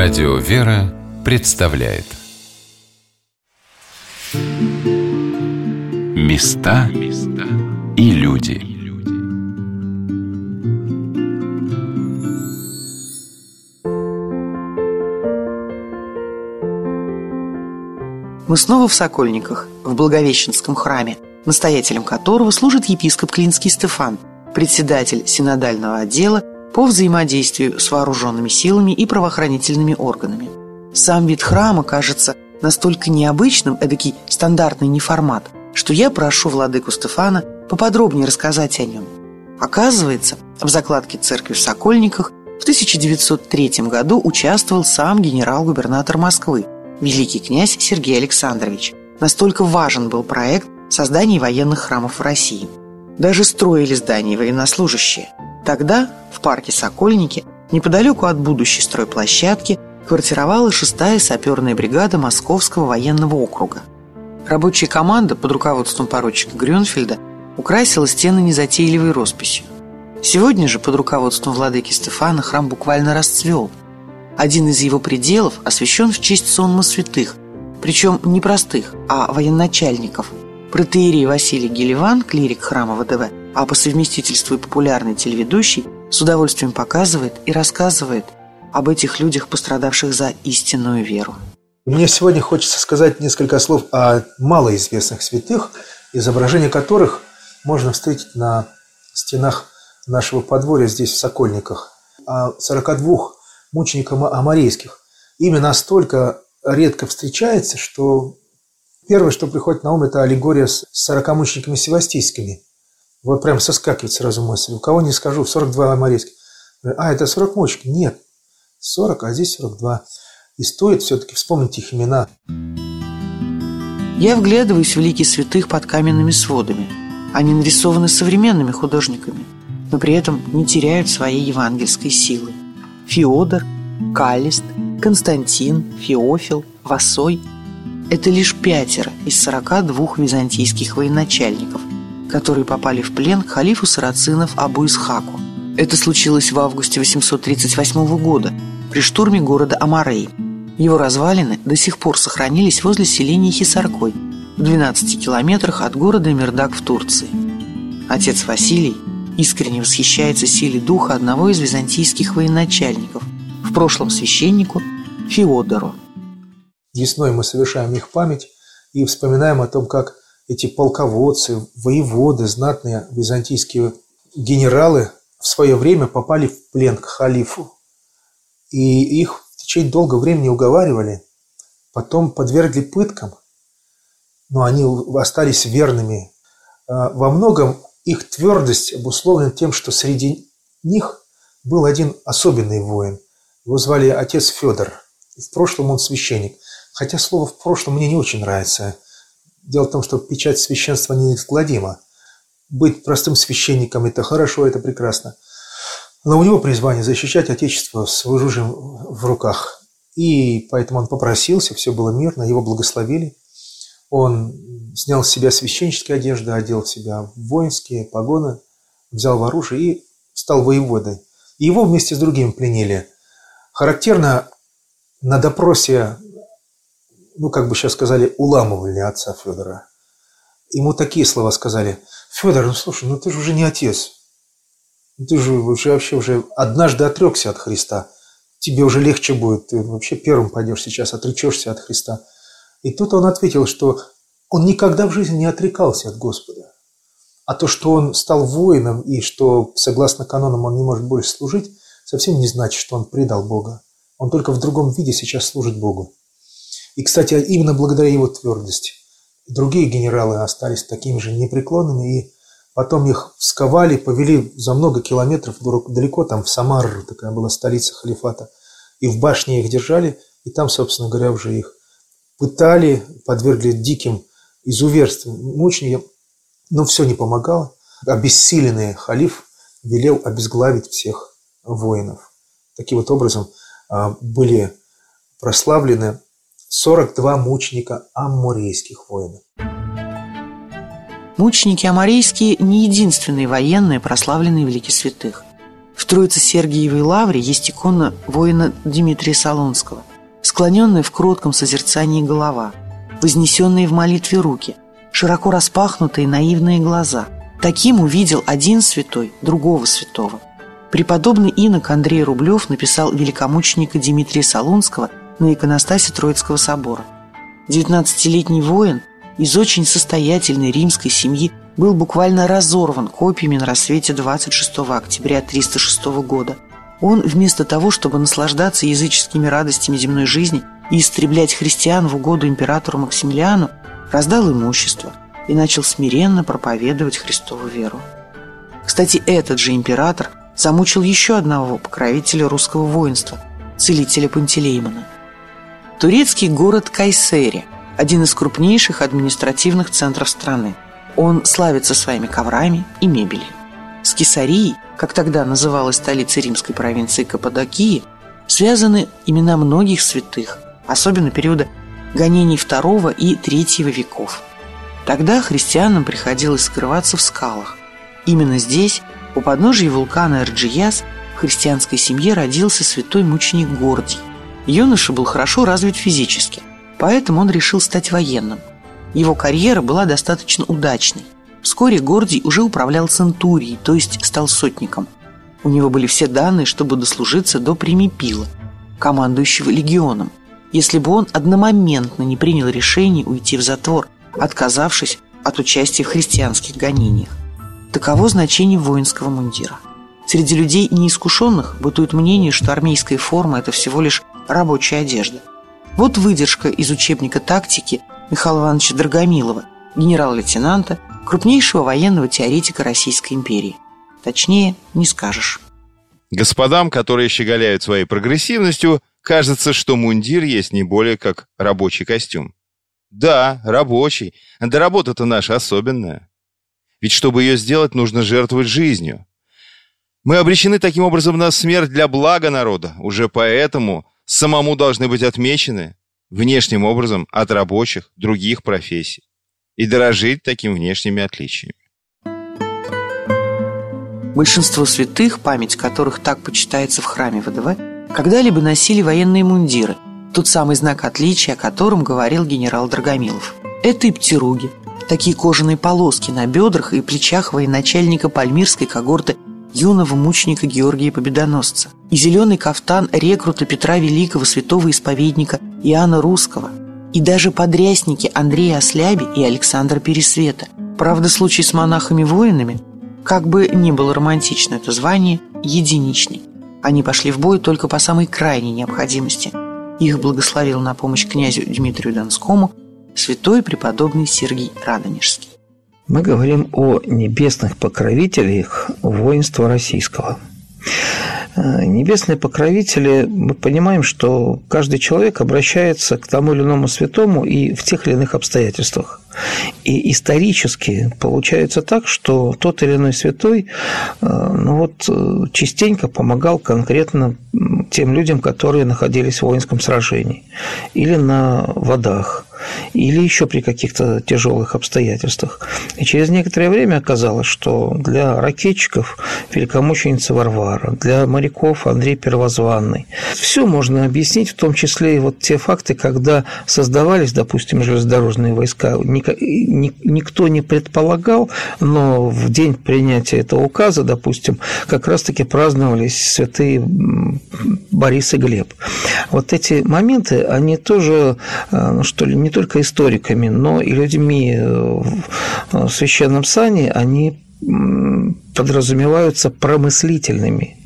Радио «Вера» представляет. Места и люди. Мы снова в Сокольниках, в Благовещенском храме, настоятелем которого служит епископ Клинский Стефан, председатель синодального отдела по взаимодействию с вооруженными силами и правоохранительными органами. Сам вид храма кажется настолько необычным, эдакий стандартный неформат, что я прошу владыку Стефана поподробнее рассказать о нем. Оказывается, в закладке церкви в Сокольниках в 1903 году участвовал сам генерал-губернатор Москвы, великий князь Сергей Александрович. Настолько важен был проект создания военных храмов в России. Даже строили здания военнослужащие. Тогда в парке Сокольники, неподалеку от будущей стройплощадки, квартировала шестая саперная бригада Московского военного округа. Рабочая команда под руководством поручика Грюнфельда украсила стены незатейливой росписью. Сегодня же под руководством владыки Стефана храм буквально расцвел. Один из его пределов освящен в честь сонма святых, причем не простых, а военачальников. Протеерей Василий Гелеван, клирик храма ВДВ, а по совместительству и популярный телеведущий, с удовольствием показывает и рассказывает об этих людях, пострадавших за истинную веру. Мне сегодня хочется сказать несколько слов о малоизвестных святых, изображения которых можно встретить на стенах нашего подворья здесь, в Сокольниках. О 42 мучениках амарейских. Имя настолько редко встречается, что первое, что приходит на ум, это аллегория с 40 мучениками севастийскими. Вот прям соскакивает сразу мысль. У кого не скажу, 42 амарейских. А, это 40 мучеников? Нет. 40, а здесь 42. И стоит все-таки вспомнить их имена. Я вглядываюсь в лики святых под каменными сводами. Они нарисованы современными художниками, но при этом не теряют своей евангельской силы. Феодор, Калист, Константин, Феофил, Васой – это лишь пятеро из 42 византийских военачальников, которые попали в плен к халифу сарацинов Абу Исхаку. Это случилось в августе 838 года при штурме города Амарей – его развалины до сих пор сохранились возле селения Хисаркой, в 12 километрах от города Мирдак в Турции. Отец Василий искренне восхищается силой духа одного из византийских военачальников, в прошлом священнику Феодору. Весной мы совершаем их память и вспоминаем о том, как эти полководцы, воеводы, знатные византийские генералы в свое время попали в плен к халифу. И их течение долгого времени уговаривали, потом подвергли пыткам, но они остались верными. А, во многом их твердость обусловлена тем, что среди них был один особенный воин. Его звали отец Федор. В прошлом он священник. Хотя слово «в прошлом» мне не очень нравится. Дело в том, что печать священства неизгладима. Быть простым священником – это хорошо, это прекрасно – но у него призвание защищать Отечество с оружием в руках. И поэтому он попросился, все было мирно, его благословили. Он снял с себя священнические одежды, одел в себя воинские погоны, взял в оружие и стал воеводой. И его вместе с другими пленили. Характерно на допросе, ну, как бы сейчас сказали, уламывали отца Федора. Ему такие слова сказали. Федор, ну слушай, ну ты же уже не отец. Ну, ты же уже вообще уже однажды отрекся от Христа. Тебе уже легче будет. Ты вообще первым пойдешь сейчас, отречешься от Христа. И тут он ответил, что он никогда в жизни не отрекался от Господа. А то, что он стал воином и что, согласно канонам, он не может больше служить, совсем не значит, что он предал Бога. Он только в другом виде сейчас служит Богу. И, кстати, именно благодаря его твердости другие генералы остались такими же непреклонными и Потом их сковали, повели за много километров далеко, там в Самар, такая была столица халифата. И в башне их держали, и там, собственно говоря, уже их пытали, подвергли диким изуверствам, мучениям, но все не помогало. Обессиленный халиф велел обезглавить всех воинов. Таким вот образом а, были прославлены 42 мученика аммурейских воинов. Мученики амарейские не единственные военные, прославленные великих святых. В Троице-Сергиевой лавре есть икона воина Дмитрия Солонского, склоненная в кротком созерцании голова, вознесенные в молитве руки, широко распахнутые наивные глаза. Таким увидел один святой другого святого. Преподобный инок Андрей Рублев написал великомученика Дмитрия Солунского на иконостасе Троицкого собора. 19-летний воин из очень состоятельной римской семьи был буквально разорван копьями на рассвете 26 октября 306 года. Он, вместо того, чтобы наслаждаться языческими радостями земной жизни и истреблять христиан в угоду императору Максимилиану, раздал имущество и начал смиренно проповедовать Христову веру. Кстати, этот же император замучил еще одного покровителя русского воинства, целителя Пантелеймона. Турецкий город Кайсери – один из крупнейших административных центров страны – он славится своими коврами и мебелью. С Кесарией, как тогда называлась столица римской провинции Каппадокии, связаны имена многих святых, особенно периода гонений II и III веков. Тогда христианам приходилось скрываться в скалах. Именно здесь, у подножия вулкана Эрджияс, в христианской семье родился святой мученик Гордий. Юноша был хорошо развит физически, поэтому он решил стать военным – его карьера была достаточно удачной. Вскоре Гордий уже управлял Центурией, то есть стал сотником. У него были все данные, чтобы дослужиться до Примипила, командующего легионом, если бы он одномоментно не принял решение уйти в затвор, отказавшись от участия в христианских гонениях. Таково значение воинского мундира. Среди людей неискушенных бытует мнение, что армейская форма – это всего лишь рабочая одежда. Вот выдержка из учебника тактики Михаила Ивановича Драгомилова, генерал-лейтенанта, крупнейшего военного теоретика Российской империи. Точнее, не скажешь. Господам, которые щеголяют своей прогрессивностью, кажется, что мундир есть не более как рабочий костюм. Да, рабочий. Да работа-то наша особенная. Ведь чтобы ее сделать, нужно жертвовать жизнью. Мы обречены таким образом на смерть для блага народа. Уже поэтому самому должны быть отмечены внешним образом от рабочих других профессий и дорожить такими внешними отличиями. Большинство святых, память которых так почитается в храме ВДВ, когда-либо носили военные мундиры, тот самый знак отличия, о котором говорил генерал Драгомилов. Это и птируги, такие кожаные полоски на бедрах и плечах военачальника пальмирской когорты юного мученика Георгия Победоносца, и зеленый кафтан рекрута Петра Великого, святого исповедника Иоанна Русского, и даже подрясники Андрея Осляби и Александра Пересвета. Правда, случай с монахами-воинами, как бы ни было романтично это звание, единичный. Они пошли в бой только по самой крайней необходимости. Их благословил на помощь князю Дмитрию Донскому святой преподобный Сергий Радонежский. Мы говорим о небесных покровителях воинства российского. Э, небесные покровители, мы понимаем, что каждый человек обращается к тому или иному святому и в тех или иных обстоятельствах. И исторически получается так, что тот или иной святой э, ну вот, э, частенько помогал конкретно тем людям, которые находились в воинском сражении или на водах или еще при каких-то тяжелых обстоятельствах. И через некоторое время оказалось, что для ракетчиков великомученица Варвара, для моряков Андрей Первозванный. Все можно объяснить, в том числе и вот те факты, когда создавались, допустим, железнодорожные войска. Никто не предполагал, но в день принятия этого указа, допустим, как раз-таки праздновались святые Борис и Глеб. Вот эти моменты, они тоже, э, что ли, не только историками, но и людьми э, в священном сане, они подразумеваются промыслительными.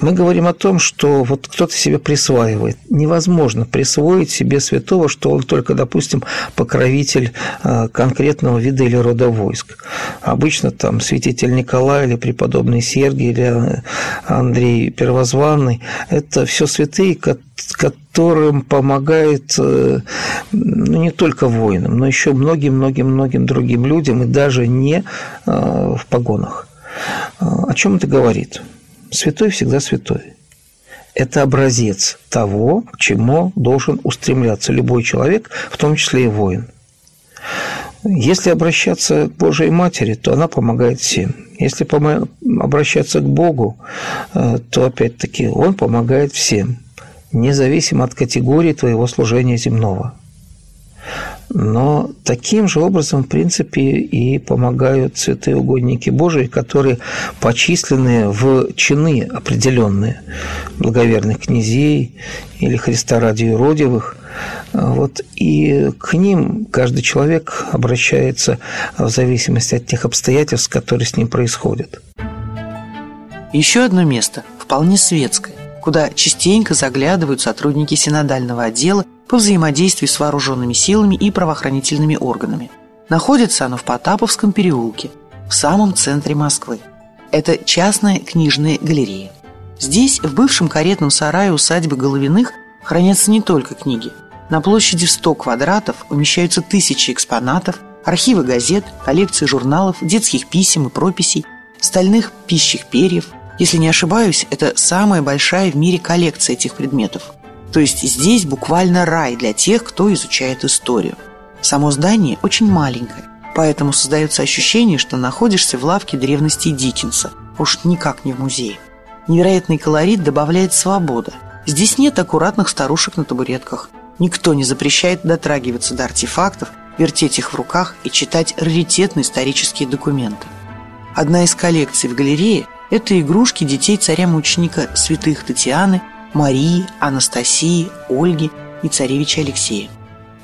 Мы говорим о том, что вот кто-то себе присваивает. Невозможно присвоить себе святого, что он только, допустим, покровитель э, конкретного вида или рода войск. Обычно там святитель Николай или преподобный Сергий или Андрей Первозванный – это все святые, которым помогает э, ну, не только воинам, но еще многим-многим-многим другим людям, и даже не э, в погонах. О чем это говорит? Святой всегда святой. Это образец того, к чему должен устремляться любой человек, в том числе и воин. Если обращаться к Божьей Матери, то она помогает всем. Если обращаться к Богу, э, то опять-таки Он помогает всем, независимо от категории твоего служения земного. Но таким же образом, в принципе, и помогают святые угодники Божии, которые почислены в чины определенные благоверных князей или Христа ради юродивых. Вот, и к ним каждый человек обращается в зависимости от тех обстоятельств, которые с ним происходят. Еще одно место, вполне светское, куда частенько заглядывают сотрудники синодального отдела по взаимодействию с вооруженными силами и правоохранительными органами. Находится оно в Потаповском переулке, в самом центре Москвы. Это частная книжная галерея. Здесь, в бывшем каретном сарае усадьбы Головиных, хранятся не только книги. На площади в 100 квадратов умещаются тысячи экспонатов, архивы газет, коллекции журналов, детских писем и прописей, стальных пищих перьев. Если не ошибаюсь, это самая большая в мире коллекция этих предметов. То есть здесь буквально рай для тех, кто изучает историю. Само здание очень маленькое, поэтому создается ощущение, что находишься в лавке древности Диккенса, уж никак не в музее. Невероятный колорит добавляет свобода. Здесь нет аккуратных старушек на табуретках. Никто не запрещает дотрагиваться до артефактов, вертеть их в руках и читать раритетные исторические документы. Одна из коллекций в галерее – это игрушки детей царя-мученика святых Татьяны – Марии, Анастасии, Ольги и царевича Алексея.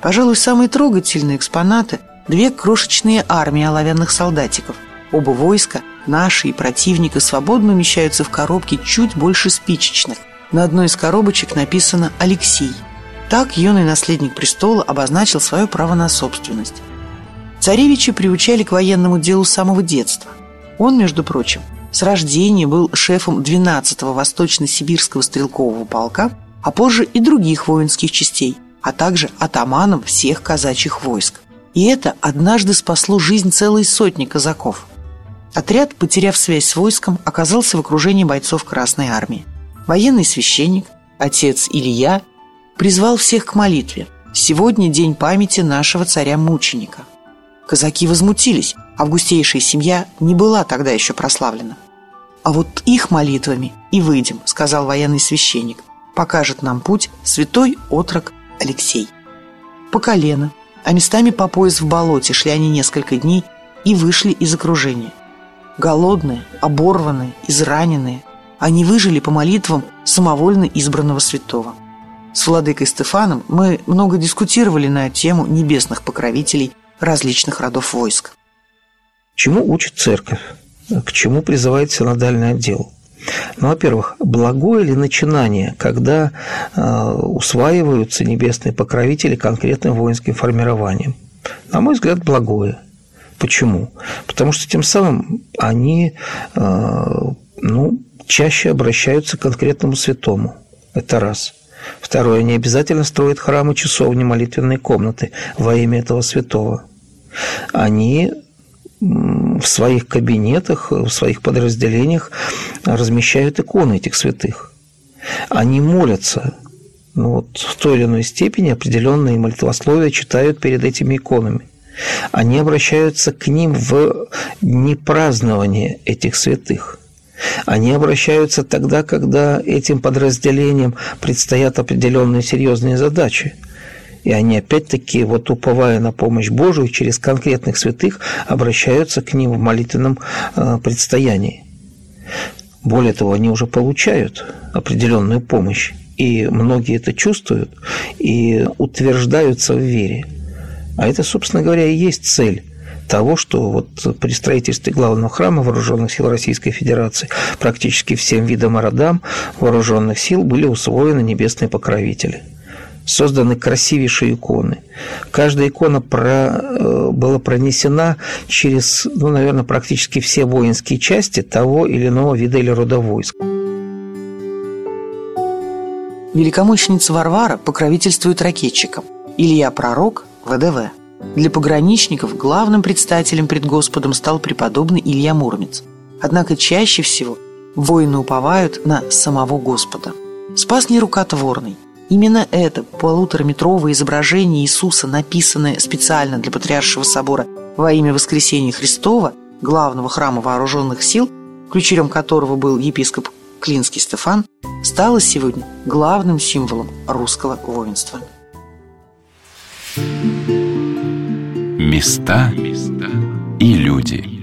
Пожалуй, самые трогательные экспонаты – две крошечные армии оловянных солдатиков. Оба войска, наши и противника, свободно умещаются в коробке чуть больше спичечных. На одной из коробочек написано «Алексей». Так юный наследник престола обозначил свое право на собственность. Царевичи приучали к военному делу с самого детства. Он, между прочим, с рождения был шефом 12-го Восточно-Сибирского стрелкового полка, а позже и других воинских частей, а также атаманом всех казачьих войск. И это однажды спасло жизнь целой сотни казаков. Отряд, потеряв связь с войском, оказался в окружении бойцов Красной Армии. Военный священник, отец Илья, призвал всех к молитве. Сегодня день памяти нашего царя-мученика. Казаки возмутились, августейшая семья не была тогда еще прославлена. А вот их молитвами и выйдем, сказал военный священник. Покажет нам путь святой отрок Алексей. По колено, а местами по пояс в болоте шли они несколько дней и вышли из окружения. Голодные, оборванные, израненные, они выжили по молитвам самовольно избранного святого. С владыкой Стефаном мы много дискутировали на тему небесных покровителей различных родов войск. Чему учит церковь? К чему призывает синодальный отдел. Ну, во-первых, благое ли начинание, когда э, усваиваются небесные покровители конкретным воинским формированием? На мой взгляд, благое. Почему? Потому что тем самым они э, ну, чаще обращаются к конкретному святому. Это раз. Второе, они обязательно строят храмы, часовни, молитвенные комнаты во имя этого святого. Они в своих кабинетах, в своих подразделениях размещают иконы этих святых. Они молятся, ну вот, в той или иной степени определенные молитвословия читают перед этими иконами. Они обращаются к ним в непразднование этих святых. Они обращаются тогда, когда этим подразделениям предстоят определенные серьезные задачи – и они опять-таки, вот уповая на помощь Божию, через конкретных святых обращаются к ним в молитвенном э, предстоянии. Более того, они уже получают определенную помощь, и многие это чувствуют и утверждаются в вере. А это, собственно говоря, и есть цель того, что вот при строительстве главного храма Вооруженных сил Российской Федерации практически всем видам и родам вооруженных сил были усвоены небесные покровители – созданы красивейшие иконы. Каждая икона про, э, была пронесена через, ну, наверное, практически все воинские части того или иного вида или рода войск. Великомученица Варвара покровительствует ракетчикам. Илья Пророк – ВДВ. Для пограничников главным предстателем пред Господом стал преподобный Илья Муромец. Однако чаще всего воины уповают на самого Господа. Спас нерукотворный, Именно это полутораметровое изображение Иисуса, написанное специально для Патриаршего собора во имя Воскресения Христова, главного храма вооруженных сил, ключерем которого был епископ Клинский Стефан, стало сегодня главным символом русского воинства. Места и люди.